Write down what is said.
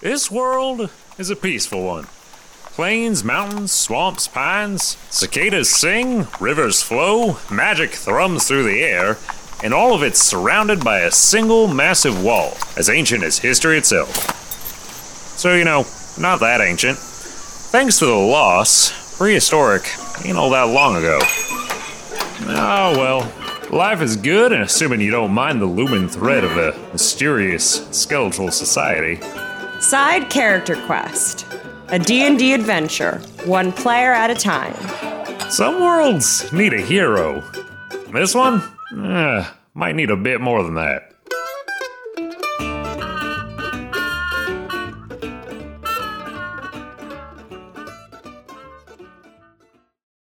This world is a peaceful one. Plains, mountains, swamps, pines, cicadas sing, rivers flow, magic thrums through the air, and all of it's surrounded by a single massive wall, as ancient as history itself. So, you know, not that ancient. Thanks to the loss, prehistoric ain't all that long ago. Oh well, life is good, and assuming you don't mind the looming threat of a mysterious skeletal society. Side character quest. A D&D adventure, one player at a time. Some worlds need a hero. This one, eh, might need a bit more than that.